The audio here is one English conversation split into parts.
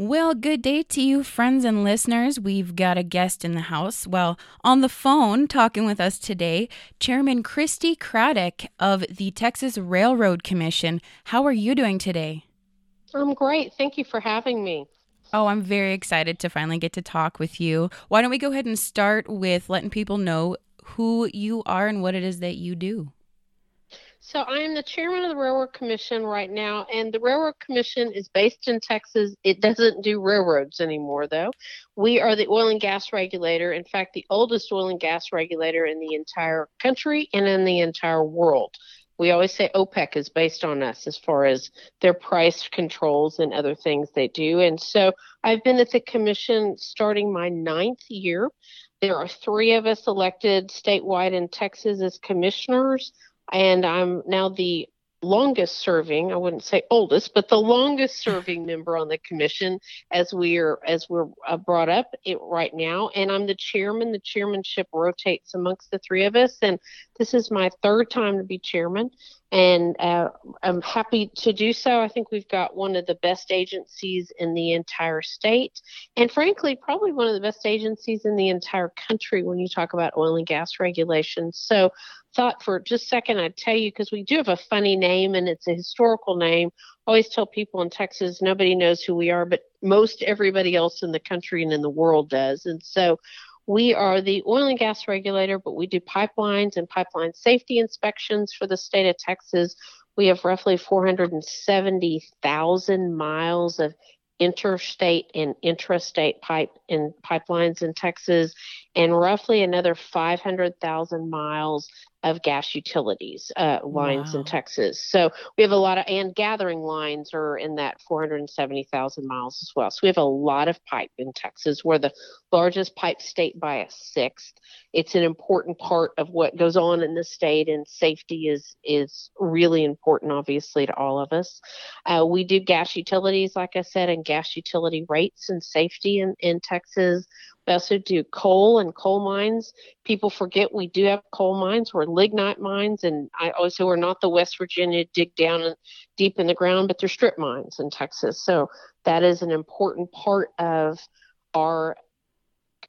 Well, good day to you, friends and listeners. We've got a guest in the house. Well, on the phone, talking with us today, Chairman Christi Craddick of the Texas Railroad Commission. How are you doing today? I'm great. Thank you for having me. Oh, I'm very excited to finally get to talk with you. Why don't we go ahead and start with letting people know who you are and what it is that you do? So I am the chairman of the Railroad Commission right now, and the Railroad Commission is based in Texas. It doesn't do railroads anymore, though. We are the oil and gas regulator. In fact, the oldest oil and gas regulator in the entire country and in the entire world. We always say OPEC is based on us as far as their price controls and other things they do. And so I've been at the commission starting my ninth year. There are three of us elected statewide in Texas as commissioners and I'm now the longest serving i wouldn't say oldest but the longest serving member on the commission as we're as we're uh, brought up it right now. And i'm the chairman. The chairmanship rotates amongst the three of us. And this is my third time to be chairman. And uh, i'm happy to do so. I think we've got one of the best agencies in the entire state. And frankly probably one of the best agencies in the entire country when you talk about oil and gas regulations. So thought for just a second I'd tell you because we do have a funny name and it's a historical name. Always tell people in Texas nobody knows who we are, but most everybody else in the country and in the world does. And so we are the oil and gas regulator, but we do pipelines and pipeline safety inspections for the state of Texas. We have roughly 470,000 miles of interstate and intrastate pipe and pipelines in Texas, and roughly another 500,000 miles of gas utilities uh, lines wow. in Texas. So we have a lot of, and gathering lines are in that 470,000 miles as well. So we have a lot of pipe in Texas. We're the largest pipe state by a sixth. It's an important part of what goes on in the state, and safety is is really important, obviously, to all of us. Uh, we do gas utilities, like I said, and gas utility rates and safety in, in Texas. Also do coal and coal mines. People forget we do have coal mines. We're lignite mines, and I also we're not the West Virginia dig down deep in the ground, but they're strip mines in Texas. So that is an important part of our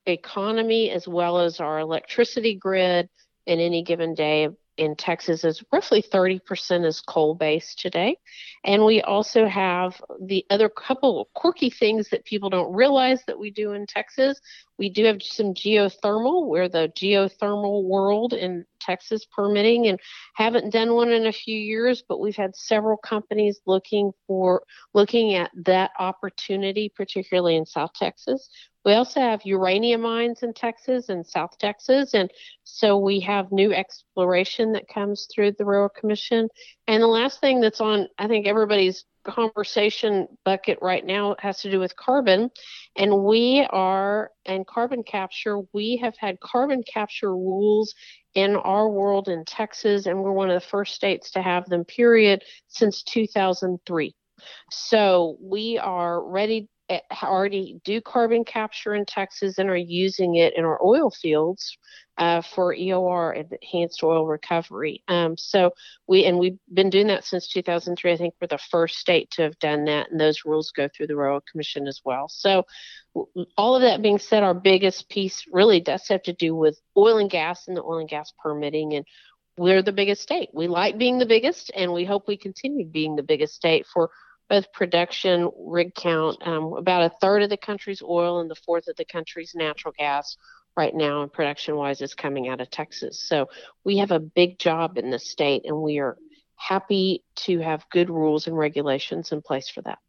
economy as well as our electricity grid in any given day in Texas is roughly 30% is coal based today. And we also have the other couple of quirky things that people don't realize that we do in Texas. We do have some geothermal. We're the geothermal world in Texas permitting and haven't done one in a few years, but we've had several companies looking for looking at that opportunity, particularly in South Texas. We also have uranium mines in Texas and South Texas, and so we have new exploration that comes through the Railroad Commission. And the last thing that's on, I think everybody's conversation bucket right now has to do with carbon. And we are, and carbon capture, we have had carbon capture rules in our world in Texas, and we're one of the first states to have them, period, since 2003. So we are ready already do carbon capture in Texas and are using it in our oil fields uh, for EOR, enhanced oil recovery. Um, so we and we've been doing that since 2003. I think we're the first state to have done that, and those rules go through the Royal Commission as well. So all of that being said, our biggest piece really does have to do with oil and gas and the oil and gas permitting and we're the biggest state. We like being the biggest, and we hope we continue being the biggest state for both production, rig count. Um, about a third of the country's oil and the fourth of the country's natural gas right now, and production wise, is coming out of Texas. So we have a big job in the state, and we are happy to have good rules and regulations in place for that.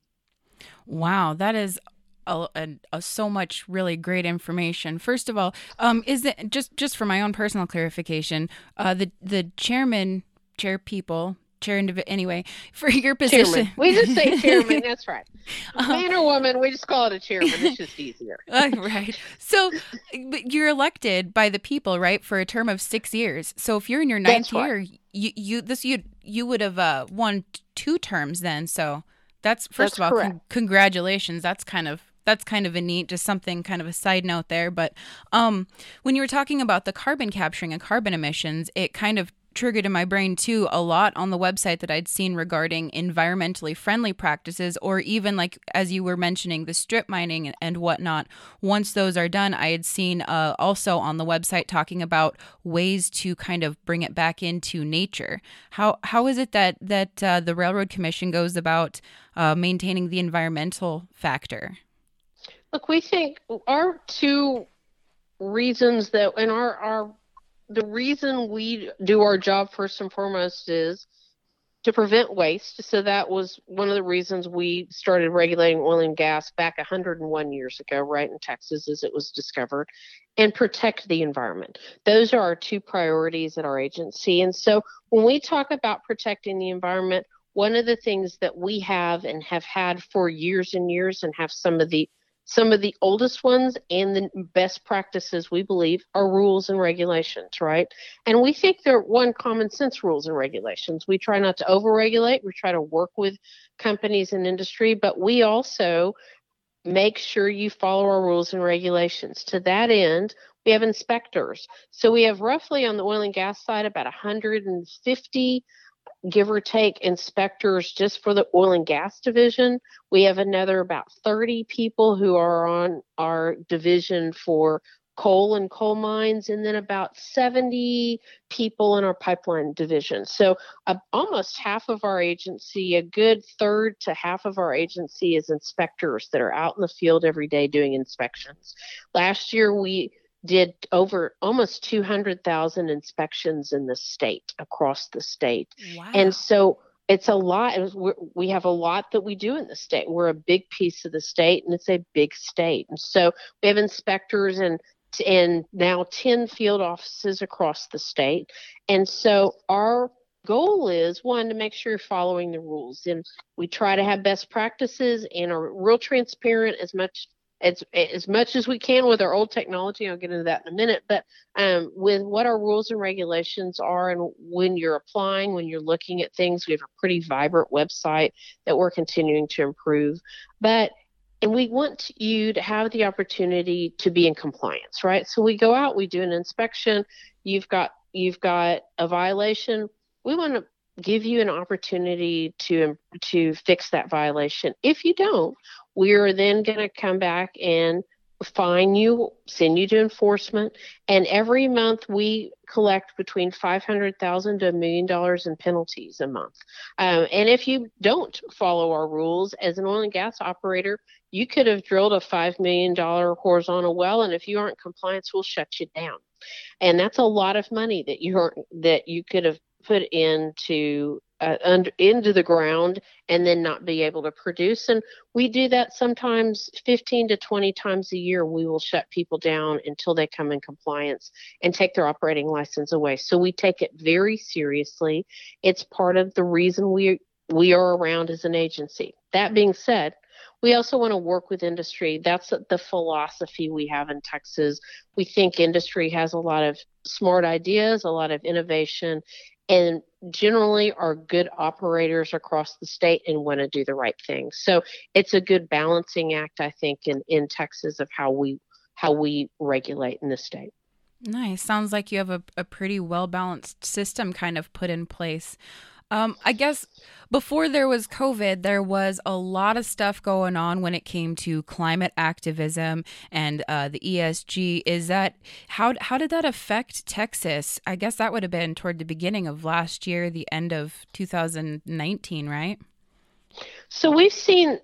Wow, that is a, a, a, so much really great information. First of all, um, is it just just for my own personal clarification? Uh, the the chairman chair people chair individual anyway for your position. Chairman. we just say chairman that's right. Um, man or woman we just call it a chairman. It's just easier. Uh, right. So you're elected by the people right for a term of six years. So if you're in your ninth year you you this you you would have uh, won two terms then. So that's first that's of all con- congratulations. That's kind of that's kind of a neat just something kind of a side note there. But um when you were talking about the carbon capturing and carbon emissions it kind of triggered in my brain too a lot on the website that I'd seen regarding environmentally friendly practices, or even like as you were mentioning, the strip mining and whatnot. Once those are done, I had seen uh, also on the website talking about ways to kind of bring it back into nature. How how is it that that uh, the Railroad Commission goes about uh, maintaining the environmental factor? Look, we think our two reasons that and our our the reason we do our job first and foremost is to prevent waste. So that was one of the reasons we started regulating oil and gas back 101 years ago, right in Texas, as it was discovered, and protect the environment. Those are our two priorities at our agency. And so when we talk about protecting the environment, one of the things that we have and have had for years and years and have some of the some of the oldest ones and the best practices we believe are rules and regulations, right? And we think they're one common sense rules and regulations. We try not to overregulate, we try to work with companies and industry, but we also make sure you follow our rules and regulations. To that end, we have inspectors. So we have roughly on the oil and gas side about 150 give or take inspectors just for the oil and gas division. We have another about 30 people who are on our division for coal and coal mines, and then about 70 people in our pipeline division. So, uh, almost half of our agency, a good third to half of our agency, is inspectors that are out in the field every day doing inspections. Last year, we did over almost 200,000 inspections in the state across the state. Wow. And so it's a lot. We have a lot that we do in the state. We're a big piece of the state, and it's a big state. And so we have inspectors and and now 10 field offices across the state. And so our goal is one to make sure you're following the rules and we try to have best practices and are real transparent as much as as much as we can with our old technology. I'll get into that in a minute, but um, with what our rules and regulations are, and when you're applying, when you're looking at things, we have a pretty vibrant website that we're continuing to improve. But and we want you to have the opportunity to be in compliance, right? So we go out, we do an inspection. You've got you've got a violation. We want to give you an opportunity to to fix that violation. If you don't, we are then going to come back and fine you, send you to enforcement, and every month we collect between five hundred thousand to a million dollars in penalties a month. Um, and if you don't follow our rules as an oil and gas operator, you could have drilled a five million dollar horizontal well, and if you aren't compliance, we'll shut you down. And that's a lot of money that you that you could have put into uh, under, into the ground and then not be able to produce. And we do that sometimes 15 to 20 times a year. We will shut people down until they come in compliance and take their operating license away. So we take it very seriously. It's part of the reason we we are around as an agency. That being said, we also want to work with industry. That's the philosophy we have in Texas. We think industry has a lot of smart ideas, a lot of innovation, and generally are good operators across the state and want to do the right thing. So it's a good balancing act, I think, in, in Texas of how we how we regulate in the state. Nice. Sounds like you have a, a pretty well balanced system kind of put in place. Um, I guess before there was COVID, there was a lot of stuff going on when it came to climate activism and uh, the ESG. Is that how how did that affect Texas? I guess that would have been toward the beginning of last year, the end of 2019, right? So we've seen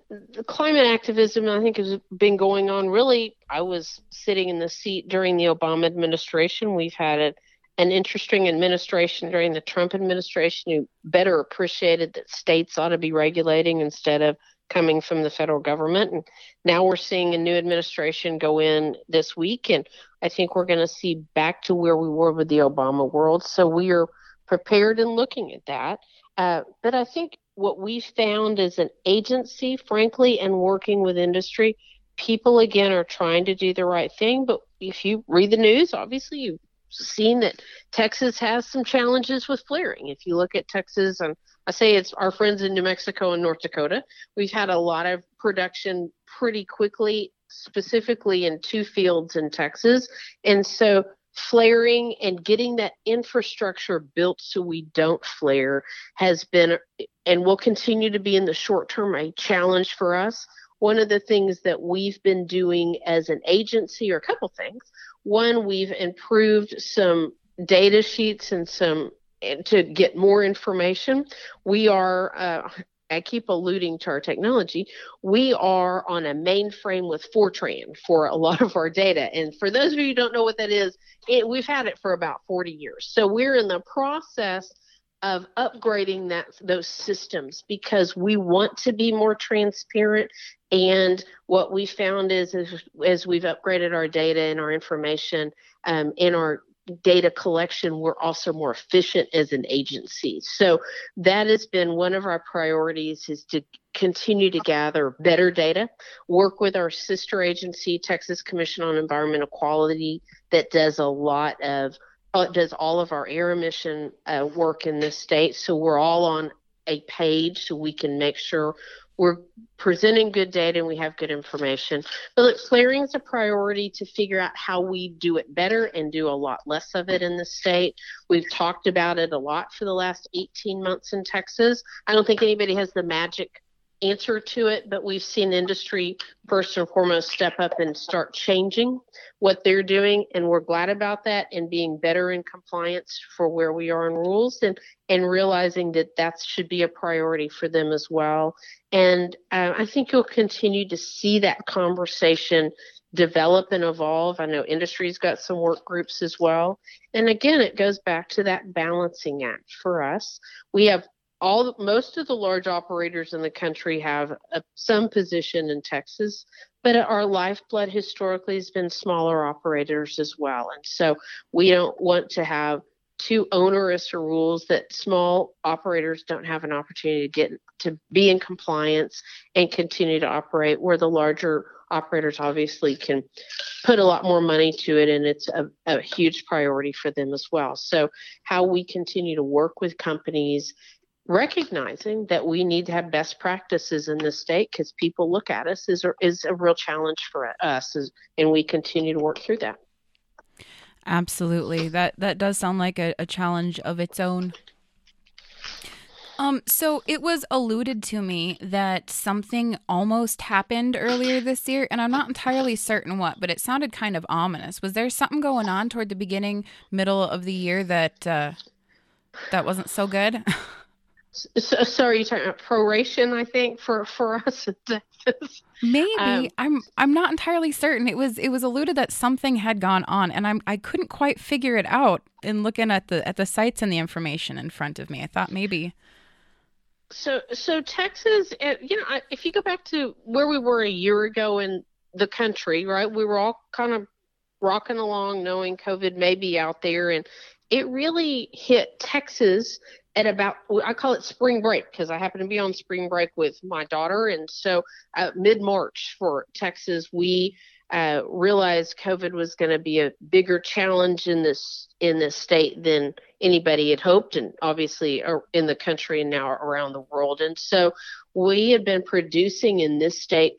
climate activism. I think has been going on. Really, I was sitting in the seat during the Obama administration. We've had it an interesting administration during the Trump administration who better appreciated that states ought to be regulating instead of coming from the federal government. And now we're seeing a new administration go in this week, and I think we're going to see back to where we were with the Obama world. So we are prepared and looking at that. Uh, but I think what we found as an agency, frankly, and working with industry, people again are trying to do the right thing. But if you read the news, obviously you seen that Texas has some challenges with flaring. If you look at Texas, and I say it's our friends in New Mexico and North Dakota, we've had a lot of production pretty quickly, specifically in two fields in Texas. And so flaring and getting that infrastructure built so we don't flare has been and will continue to be in the short term a challenge for us. One of the things that we've been doing as an agency, or a couple things, one, we've improved some data sheets and some to get more information. We are, uh, I keep alluding to our technology. We are on a mainframe with Fortran for a lot of our data. And for those of you who don't know what that is, it, we've had it for about 40 years. So we're in the process of upgrading that those systems because we want to be more transparent and what we found is as, as we've upgraded our data and our information um, in our data collection, we're also more efficient as an agency. So that has been one of our priorities is to continue to gather better data, work with our sister agency, Texas Commission on Environmental Quality, that does a lot of does all of our air emission uh, work in this state. So we're all on a page so we can make sure we're presenting good data and we have good information. But look, flaring is a priority to figure out how we do it better and do a lot less of it in the state. We've talked about it a lot for the last 18 months in Texas. I don't think anybody has the magic answer to it, but we've seen industry first and foremost step up and start changing what they're doing, and we're glad about that and being better in compliance for where we are in rules and and realizing that that should be a priority for them as well. And uh, I think you'll continue to see that conversation develop and evolve. I know industry's got some work groups as well. And again, it goes back to that balancing act for us. We have all most of the large operators in the country have a, some position in Texas, but our lifeblood historically has been smaller operators as well. And so we don't want to have too onerous rules that small operators don't have an opportunity to get to be in compliance and continue to operate where the larger operators obviously can put a lot more money to it and it's a, a huge priority for them as well so how we continue to work with companies recognizing that we need to have best practices in the state because people look at us is a, is a real challenge for us as, and we continue to work through that absolutely that that does sound like a, a challenge of its own um, so it was alluded to me that something almost happened earlier this year, and I'm not entirely certain what, but it sounded kind of ominous. Was there something going on toward the beginning, middle of the year that uh, that wasn't so good? So, sorry, you're talking about proration, I think, for for us in Texas. Maybe um, I'm I'm not entirely certain. It was it was alluded that something had gone on, and I'm I couldn't quite figure it out in looking at the at the sites and the information in front of me. I thought maybe. So so Texas, eh, you know, if you go back to where we were a year ago in the country, right? We were all kind of rocking along, knowing COVID may be out there, and it really hit Texas at about I call it spring break because I happen to be on spring break with my daughter, and so uh, mid March for Texas, we uh, realized COVID was going to be a bigger challenge in this in this state than anybody had hoped, and obviously uh, in the country and now around the world. And so we have been producing in this state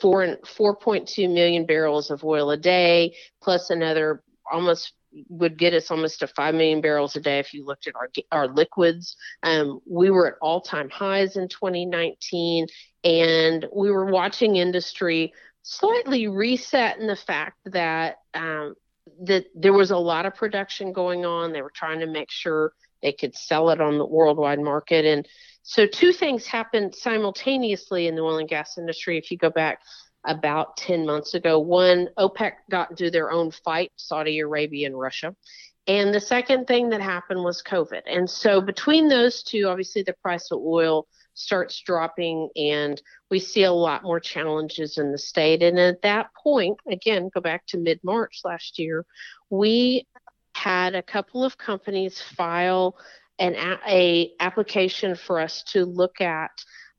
four 4.2 million barrels of oil a day, plus another almost would get us almost to 5 million barrels a day if you looked at our, our liquids. Um, we were at all time highs in 2019, and we were watching industry slightly reset in the fact that um, that there was a lot of production going on. They were trying to make sure they could sell it on the worldwide market. And so, two things happened simultaneously in the oil and gas industry. If you go back about 10 months ago. One, OPEC got into their own fight, Saudi Arabia and Russia. And the second thing that happened was COVID. And so between those two, obviously the price of oil starts dropping and we see a lot more challenges in the state. And at that point, again, go back to mid March last year, we had a couple of companies file an a, a application for us to look at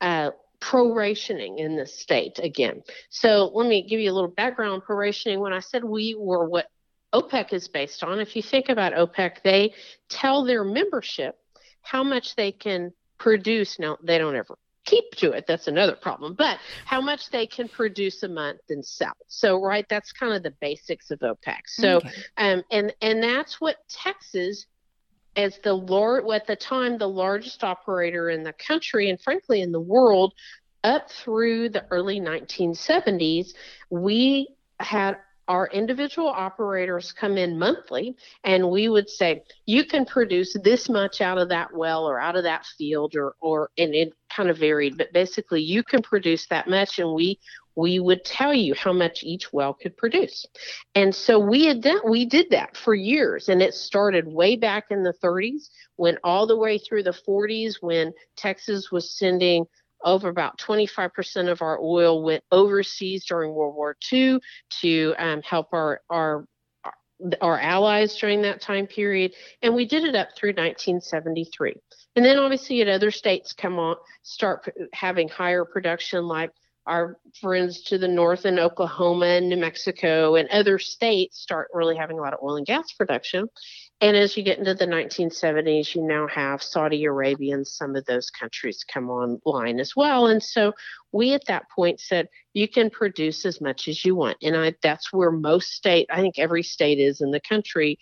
uh, prorationing in the state again. So let me give you a little background on prorationing. When I said we were what OPEC is based on, if you think about OPEC, they tell their membership how much they can produce. Now, they don't ever keep to it. That's another problem. But how much they can produce a month and sell. So right, that's kind of the basics of OPEC. So okay. um, and and that's what Texas as the Lord at the time the largest operator in the country and frankly in the world up through the early 1970s we had our individual operators come in monthly and we would say you can produce this much out of that well or out of that field or or and it kind of varied but basically you can produce that much and we we would tell you how much each well could produce. And so we had done we did that for years and it started way back in the 30s went all the way through the 40s when texas was sending over about 25% of our oil went overseas during World War II to um, help our, our our allies during that time period, and we did it up through 1973. And then obviously, at other states come on, start having higher production, like our friends to the north in Oklahoma and New Mexico and other states start really having a lot of oil and gas production. And as you get into the 1970s, you now have Saudi Arabia and some of those countries come online as well. And so we at that point said, you can produce as much as you want. And I, that's where most state, I think every state is in the country,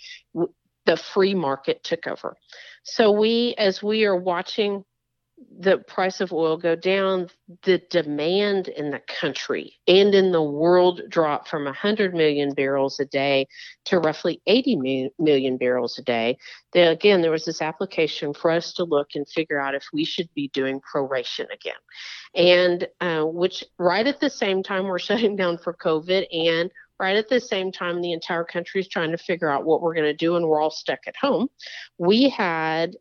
the free market took over. So we, as we are watching the price of oil go down, the demand in the country and in the world drop from 100 million barrels a day to roughly 80 million barrels a day. Then again, there was this application for us to look and figure out if we should be doing proration again. And uh, which right at the same time we're shutting down for COVID and right at the same time the entire country is trying to figure out what we're going to do and we're all stuck at home. We had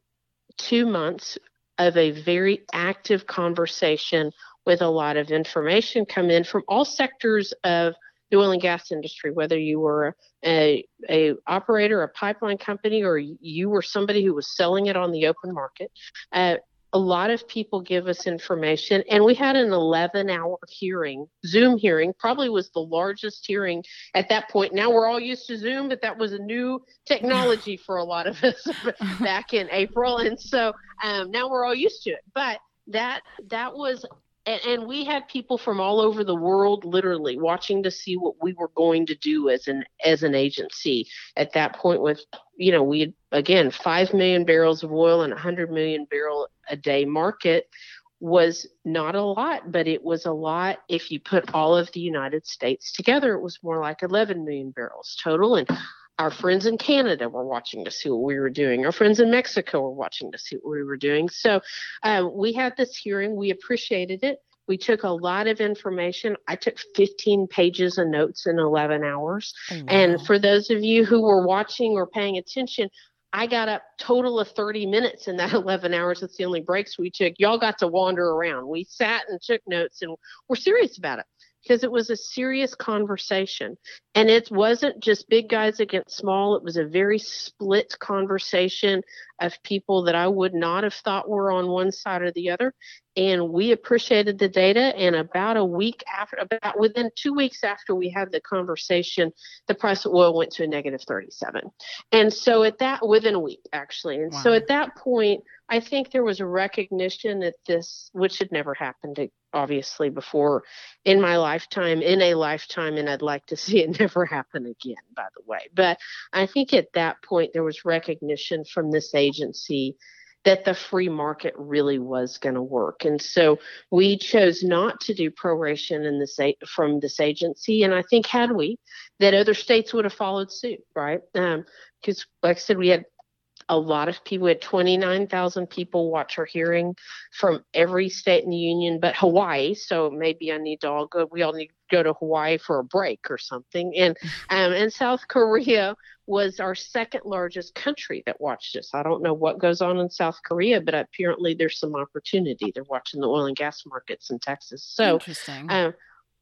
two months of a very active conversation with a lot of information come in from all sectors of the oil and gas industry, whether you were a, a operator, a pipeline company, or you were somebody who was selling it on the open market. Uh, a lot of people give us information and we had an 11 hour hearing zoom hearing probably was the largest hearing at that point. Now we're all used to zoom but that was a new technology for a lot of us back in april and so um, now we're all used to it. But that that was and, and, we had people from all over the world literally watching to see what we were going to do as an as an agency. At that point with you know we had again 5 million barrels of oil and 100 million barrel a day market was not a lot but it was a lot if you put all of the United States together. It was more like 11 million barrels total. And our friends in Canada were watching to see what we were doing. Our friends in Mexico were watching to see what we were doing. So uh, we had this hearing. We appreciated it. We took a lot of information. I took 15 pages of notes in 11 hours. Oh, wow. And for those of you who were watching or paying attention, I got up total of 30 minutes in that 11 hours. That's the only breaks we took. Y'all got to wander around. We sat and took notes and we're serious about it because it was a serious conversation. And it wasn't just big guys against small, it was a very split conversation of people that I would not have thought were on one side or the other. And we appreciated the data. And about a week after, about within two weeks after we had the conversation, the price of oil went to a negative 37. And so at that, within a week, actually. And wow. so at that point, I think there was a recognition that this, which had never happened obviously before in my lifetime, in a lifetime, and I'd like to see it never happen again, by the way. But I think at that point there was recognition from this agency that the free market really was going to work. And so we chose not to do proration in this from this agency. And I think had we, that other states would have followed suit, right? Because, um, like I said, we had a lot of people, we had 29,000 people watch our hearing from every state in the union but Hawaii. So maybe I need to all go, we all need to go to Hawaii for a break or something. And, um, and South Korea was our second largest country that watched us. I don't know what goes on in South Korea, but apparently there's some opportunity. They're watching the oil and gas markets in Texas. So, interesting. Um,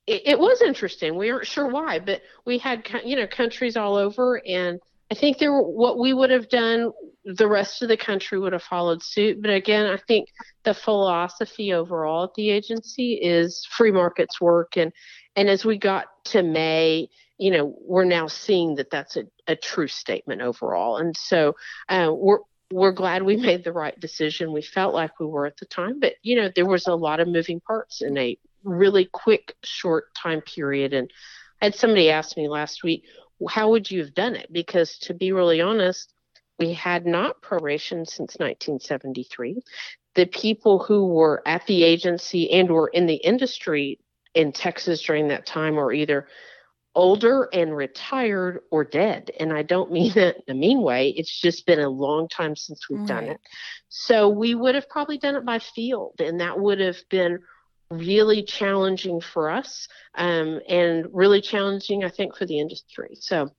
it, it was interesting. We weren't sure why, but we had, you know, countries all over and I think there what we would have done, the rest of the country would have followed suit. But again, I think the philosophy overall at the agency is free markets work, and and as we got to May, you know, we're now seeing that that's a, a true statement overall, and so uh, we're we're glad we made the right decision. We felt like we were at the time, but you know, there was a lot of moving parts in a really quick, short time period. And I had somebody ask me last week, how would you have done it? Because to be really honest, we had not proration since 1973. The people who were at the agency and were in the industry in Texas during that time were either older and retired or dead. And I don't mean that in a mean way. It's just been a long time since we've right. done it. So we would have probably done it by field, and that would have been really challenging for us um, and really challenging, I think, for the industry. So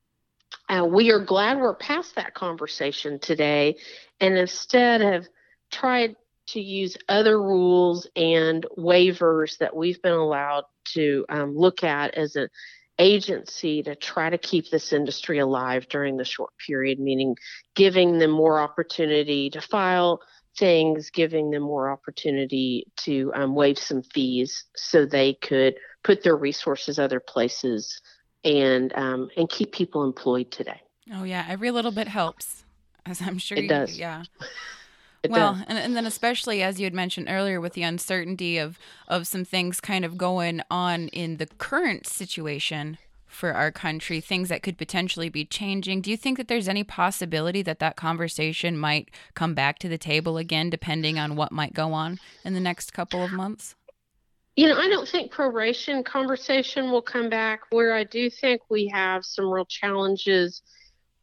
uh, we are glad we're past that conversation today and instead have tried to use other rules and waivers that we've been allowed to um, look at as an agency to try to keep this industry alive during the short period, meaning giving them more opportunity to file things, giving them more opportunity to um, waive some fees so they could put their resources other places and um, and keep people employed today. Oh yeah, every little bit helps, as I'm sure it you, does. Yeah. It well, and, and then especially as you had mentioned earlier, with the uncertainty of of some things kind of going on in the current situation for our country, things that could potentially be changing. Do you think that there's any possibility that that conversation might come back to the table again, depending on what might go on in the next couple of months? You know, I don't think proration conversation will come back. Where I do think we have some real challenges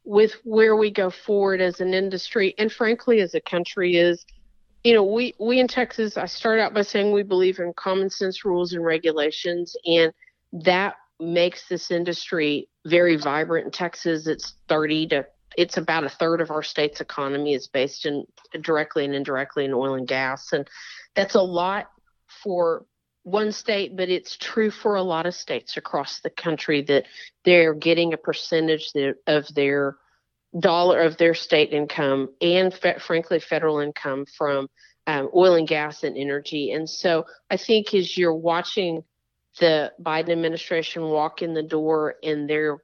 with where we go forward as an industry and frankly as a country is you know we we in Texas I start out by saying we believe in common sense rules and regulations and that makes this industry very vibrant in Texas. It's 30 to it's about a third of our state's economy is based in directly and indirectly in oil and gas and that's a lot for one state but it's true for a lot of states across the country that they're getting a percentage of their dollar of their state income and frankly federal income from um, oil and gas and energy and so i think as you're watching the Biden administration walk in the door in their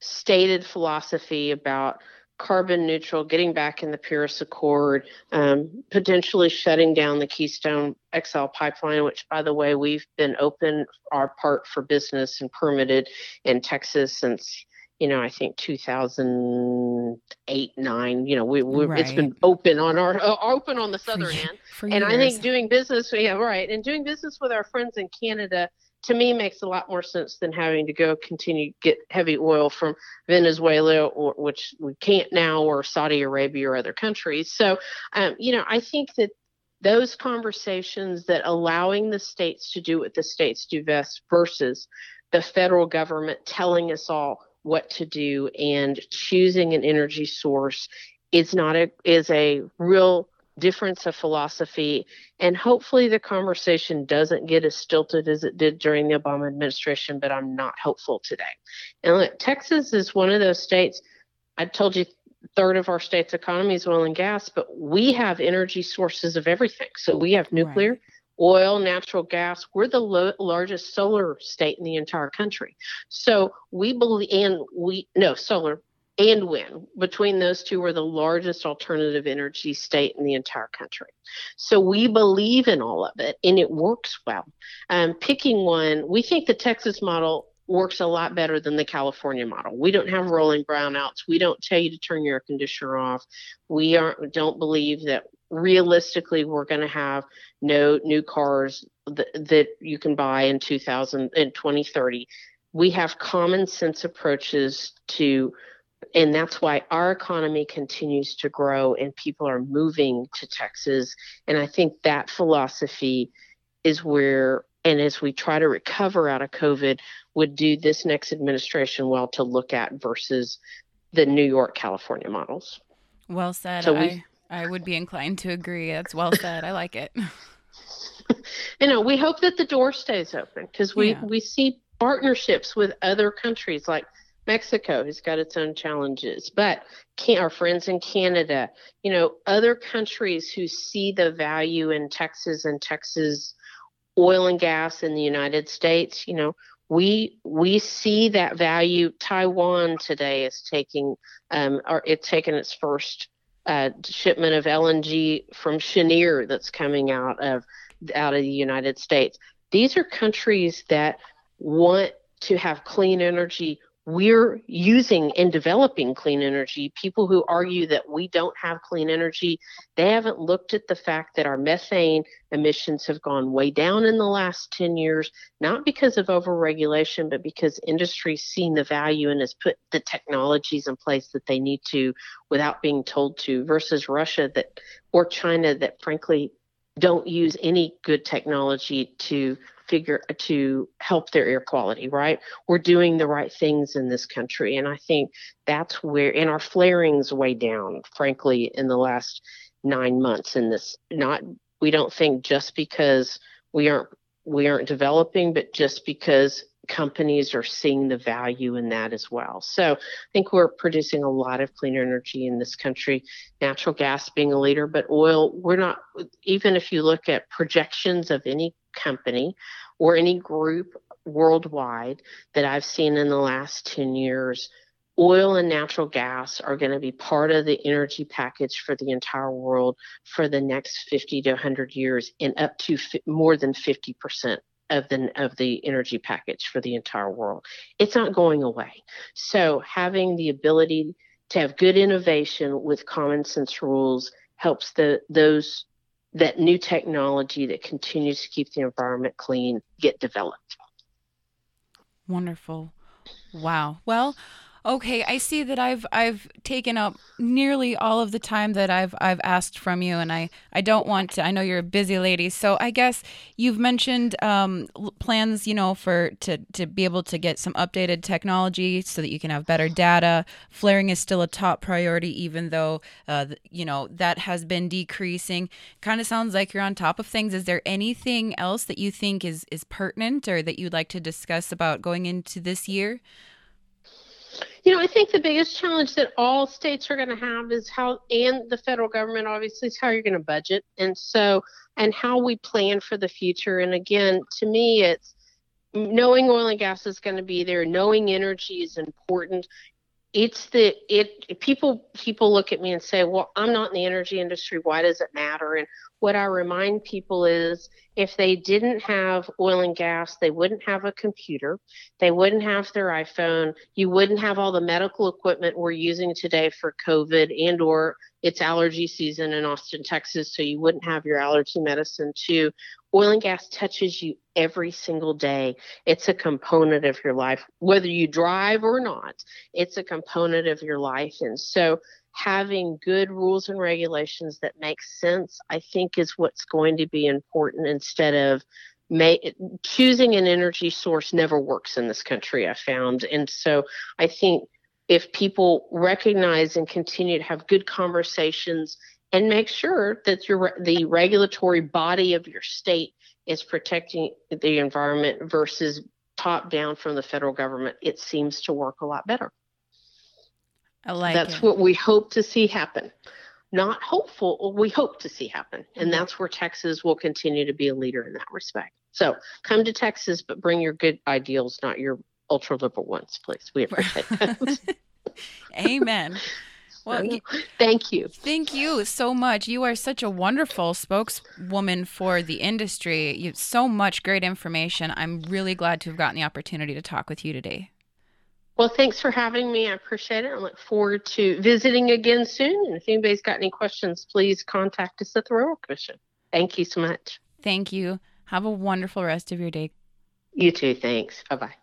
stated philosophy about carbon neutral, getting back in the Paris Accord, um, potentially shutting down the Keystone XL pipeline, which, by the way, we've been open our part for business and permitted in Texas since. You know, I think 2008, nine. You know, we, we right. it's been open on our uh, open on the southern end, and. I think doing business, yeah, right, and doing business with our friends in Canada to me makes a lot more sense than having to go continue to get heavy oil from Venezuela or which we can't now or Saudi Arabia or other countries. So um, you know I think that those conversations that allowing the states to do what the states do best versus the federal government telling us all what to do and choosing an energy source is not a is a real difference of philosophy. And hopefully the conversation doesn't get as stilted as it did during the Obama administration, but I'm not hopeful today. And look, Texas is one of those states. I told you third of our state's economy is oil and gas, but we have energy sources of everything. So we have nuclear, right. oil, natural gas. We're the lo- largest solar state in the entire country. So we believe, and we, no, solar, and wind. Between those two, we're the largest alternative energy state in the entire country. So we believe in all of it, and it works well. Um, picking one, we think the Texas model works a lot better than the California model. We don't have rolling brownouts. We don't tell you to turn your air conditioner off. We aren't don't believe that realistically we're going to have no new cars that, that you can buy in 2000 in 2030. We have common sense approaches to and that's why our economy continues to grow and people are moving to Texas. And I think that philosophy is where, and as we try to recover out of COVID, would do this next administration well to look at versus the New York, California models. Well said. So we, I, I would be inclined to agree. That's well said. I like it. you know, we hope that the door stays open because we, yeah. we see partnerships with other countries like Mexico has got its own challenges, but can, our friends in Canada, you know, other countries who see the value in Texas and Texas oil and gas in the United States, you know, we we see that value. Taiwan today is taking um, or it's taken its first uh, shipment of LNG from Cheniere that's coming out of out of the United States. These are countries that want to have clean energy we're using and developing clean energy. People who argue that we don't have clean energy, they haven't looked at the fact that our methane emissions have gone way down in the last 10 years, not because of overregulation, but because industry's seen the value and has put the technologies in place that they need to without being told to, versus Russia that or China that frankly don't use any good technology to figure to help their air quality, right? We're doing the right things in this country. And I think that's where, and our flaring's way down, frankly, in the last nine months in this, not, we don't think just because we aren't, we aren't developing, but just because companies are seeing the value in that as well. So I think we're producing a lot of clean energy in this country, natural gas being a leader, but oil, we're not, even if you look at projections of any company or any group worldwide that I've seen in the last 10 years, oil and natural gas are going to be part of the energy package for the entire world for the next 50 to 100 years and up to f- more than 50% of the of the energy package for the entire world. It's not going away. So having the ability to have good innovation with common sense rules helps the those that new technology that continues to keep the environment clean get developed. Wonderful. Wow. Well, Okay, I see that I've I've taken up nearly all of the time that I've I've asked from you, and I I don't want to. I know you're a busy lady, so I guess you've mentioned um, plans, you know, for to to be able to get some updated technology so that you can have better data. Flaring is still a top priority, even though uh, you know that has been decreasing. Kind of sounds like you're on top of things. Is there anything else that you think is is pertinent or that you'd like to discuss about going into this year? You know, I think the biggest challenge that all states are going to have is how, and the federal government obviously, is how you're going to budget. And so, and how we plan for the future. And again, to me, it's knowing oil and gas is going to be there, knowing energy is important. It's the it people people look at me and say, "Well, I'm not in the energy industry. Why does it matter?" And what I remind people is if they didn't have oil and gas, they wouldn't have a computer, they wouldn't have their iPhone, you wouldn't have all the medical equipment we're using today for COVID and or it's allergy season in Austin, Texas, so you wouldn't have your allergy medicine too. Oil and gas touches you every single day. It's a component of your life, whether you drive or not. It's a component of your life. And so having good rules and regulations that make sense, I think, is what's going to be important instead of may, choosing an energy source never works in this country, I found. And so I think if people recognize and continue to have good conversations and make sure that your the regulatory body of your state is protecting the environment versus top down from the federal government, it seems to work a lot better. I like that's it. what we hope to see happen. Not hopeful, we hope to see happen. And mm-hmm. that's where Texas will continue to be a leader in that respect. So come to Texas, but bring your good ideals, not your ultra liberal ones, please. We appreciate that. Amen. Well, thank you. Thank you so much. You are such a wonderful spokeswoman for the industry. You have so much great information. I'm really glad to have gotten the opportunity to talk with you today. Well, thanks for having me. I appreciate it. I look forward to visiting again soon. And if anybody's got any questions, please contact us at the Railroad Commission. Thank you so much. Thank you. Have a wonderful rest of your day. You too. Thanks. Bye bye.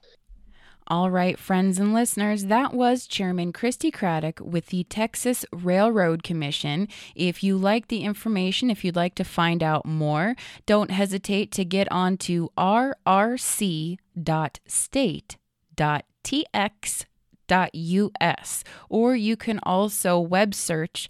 All right, friends and listeners, that was Chairman Christi Craddick with the Texas Railroad Commission. If you like the information, if you'd like to find out more, don't hesitate to get on to rrc.state.tx.us, or you can also web search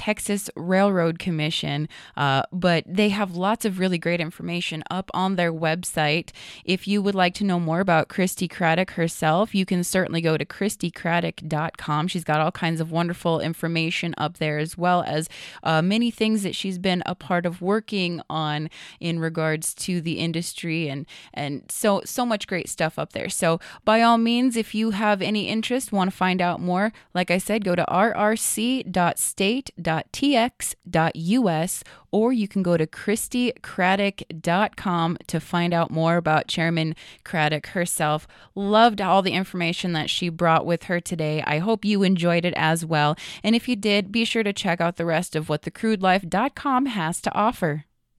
Texas Railroad Commission, uh, but they have lots of really great information up on their website. If you would like to know more about Christi Craddick herself, you can certainly go to christicraddick.com. She's got all kinds of wonderful information up there, as well as uh, many things that she's been a part of working on in regards to the industry and and so so much great stuff up there. So by all means, if you have any interest, want to find out more, like I said, go to rrc.state.com craddock.tx.us or you can go to christicraddick.com to find out more about Chairman Craddick herself. Loved all the information that she brought with her today. I hope you enjoyed it as well. And if you did, be sure to check out the rest of what thecrudelife.com has to offer.